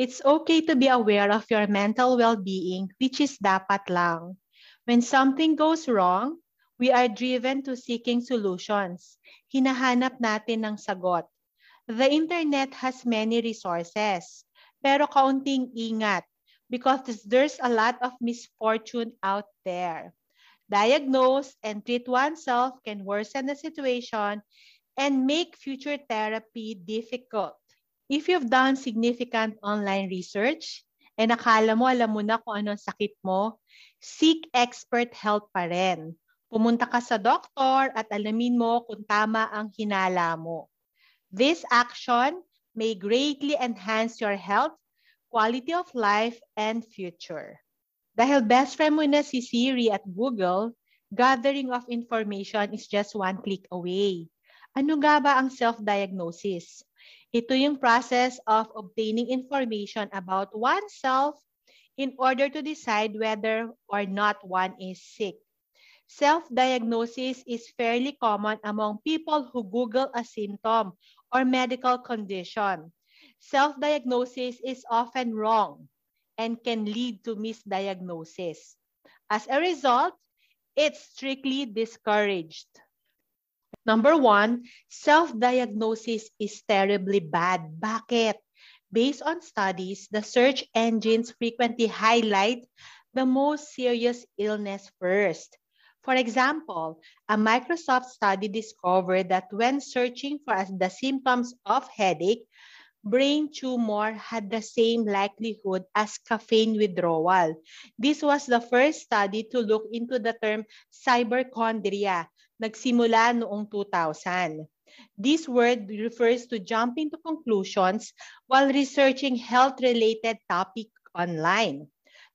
It's okay to be aware of your mental well-being, which is dapat lang. When something goes wrong, we are driven to seeking solutions. Hinahanap natin ng sagot. The internet has many resources, pero kaunting ingat because there's a lot of misfortune out there. Diagnose and treat oneself can worsen the situation and make future therapy difficult. If you've done significant online research and akala mo alam mo na kung ano ang sakit mo, seek expert help pa rin. Pumunta ka sa doktor at alamin mo kung tama ang hinala mo. This action may greatly enhance your health, quality of life, and future. Dahil best friend mo na si Siri at Google, gathering of information is just one click away. Ano nga ba ang self-diagnosis? Ito yung process of obtaining information about oneself in order to decide whether or not one is sick. Self-diagnosis is fairly common among people who Google a symptom or medical condition. Self-diagnosis is often wrong and can lead to misdiagnosis. As a result, it's strictly discouraged. Number one, self-diagnosis is terribly bad. Bakit? Based on studies, the search engines frequently highlight the most serious illness first. For example, a Microsoft study discovered that when searching for the symptoms of headache, brain tumor had the same likelihood as caffeine withdrawal. This was the first study to look into the term cyberchondria, nagsimula noong 2000. This word refers to jumping to conclusions while researching health-related topic online.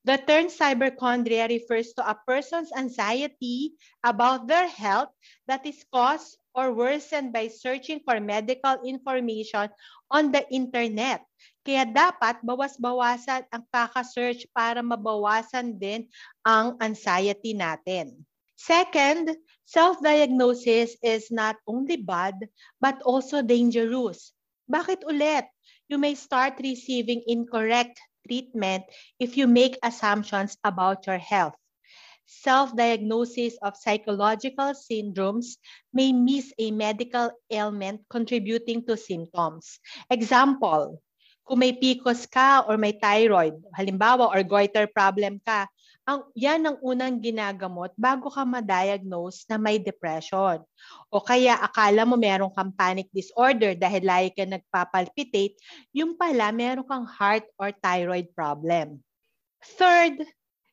The term cyberchondria refers to a person's anxiety about their health that is caused or worsened by searching for medical information on the internet. Kaya dapat bawas-bawasan ang kaka-search para mabawasan din ang anxiety natin. Second, self-diagnosis is not only bad, but also dangerous. Bakit ulit? You may start receiving incorrect treatment if you make assumptions about your health. Self-diagnosis of psychological syndromes may miss a medical ailment contributing to symptoms. Example, kung may PCOS ka or may thyroid, halimbawa, or goiter problem ka, ang, yan ang unang ginagamot bago ka ma-diagnose na may depression. O kaya akala mo meron kang panic disorder dahil lagi ka nagpapalpitate, yung pala meron kang heart or thyroid problem. Third,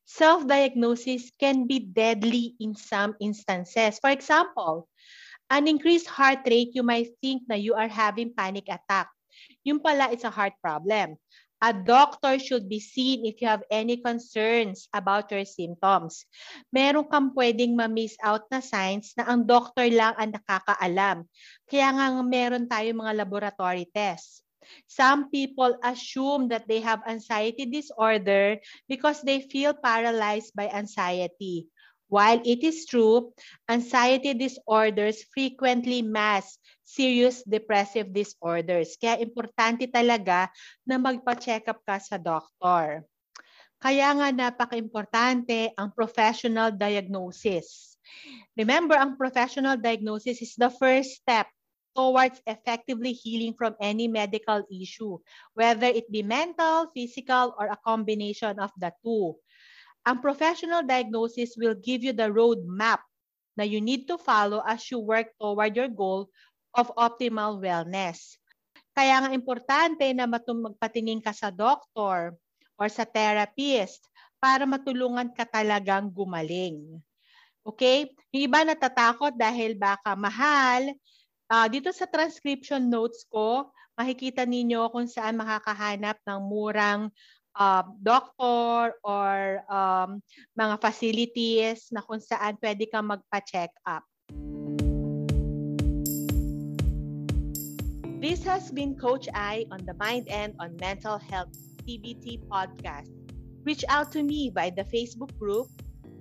self-diagnosis can be deadly in some instances. For example, an increased heart rate, you might think na you are having panic attack. Yung pala, it's a heart problem. A doctor should be seen if you have any concerns about your symptoms. Meron kang pwedeng ma-miss out na signs na ang doctor lang ang nakakaalam. Kaya nga meron tayo mga laboratory tests. Some people assume that they have anxiety disorder because they feel paralyzed by anxiety. While it is true, anxiety disorders frequently mask serious depressive disorders. Kaya importante talaga na magpa-check up ka sa doktor. Kaya nga napaka-importante ang professional diagnosis. Remember, ang professional diagnosis is the first step towards effectively healing from any medical issue, whether it be mental, physical, or a combination of the two. Ang professional diagnosis will give you the roadmap na you need to follow as you work toward your goal of optimal wellness. Kaya nga importante na magpatingin ka sa doktor or sa therapist para matulungan ka talagang gumaling. Okay? Yung iba natatakot dahil baka mahal, Uh, dito sa transcription notes ko, makikita ninyo kung saan makakahanap ng murang uh, doctor or um, mga facilities na kung saan pwede kang magpa-check up. This has been Coach I on the Mind and on Mental Health TBT podcast. Reach out to me by the Facebook group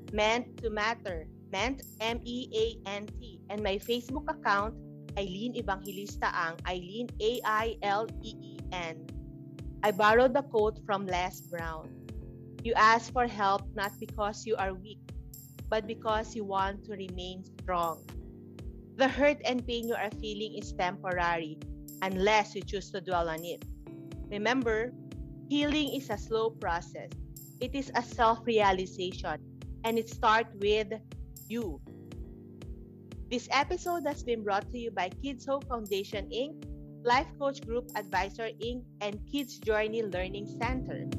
Meant to Matter, Meant M-E-A-N-T, and my Facebook account, Eileen Evangelista Ang, Eileen A-I-L-E-E-N. I borrowed the quote from Les Brown. You ask for help not because you are weak, but because you want to remain strong. The hurt and pain you are feeling is temporary unless you choose to dwell on it. Remember, healing is a slow process. It is a self-realization and it starts with you. This episode has been brought to you by Kids Hope Foundation Inc., Life Coach Group Advisor Inc., and Kids Journey Learning Center.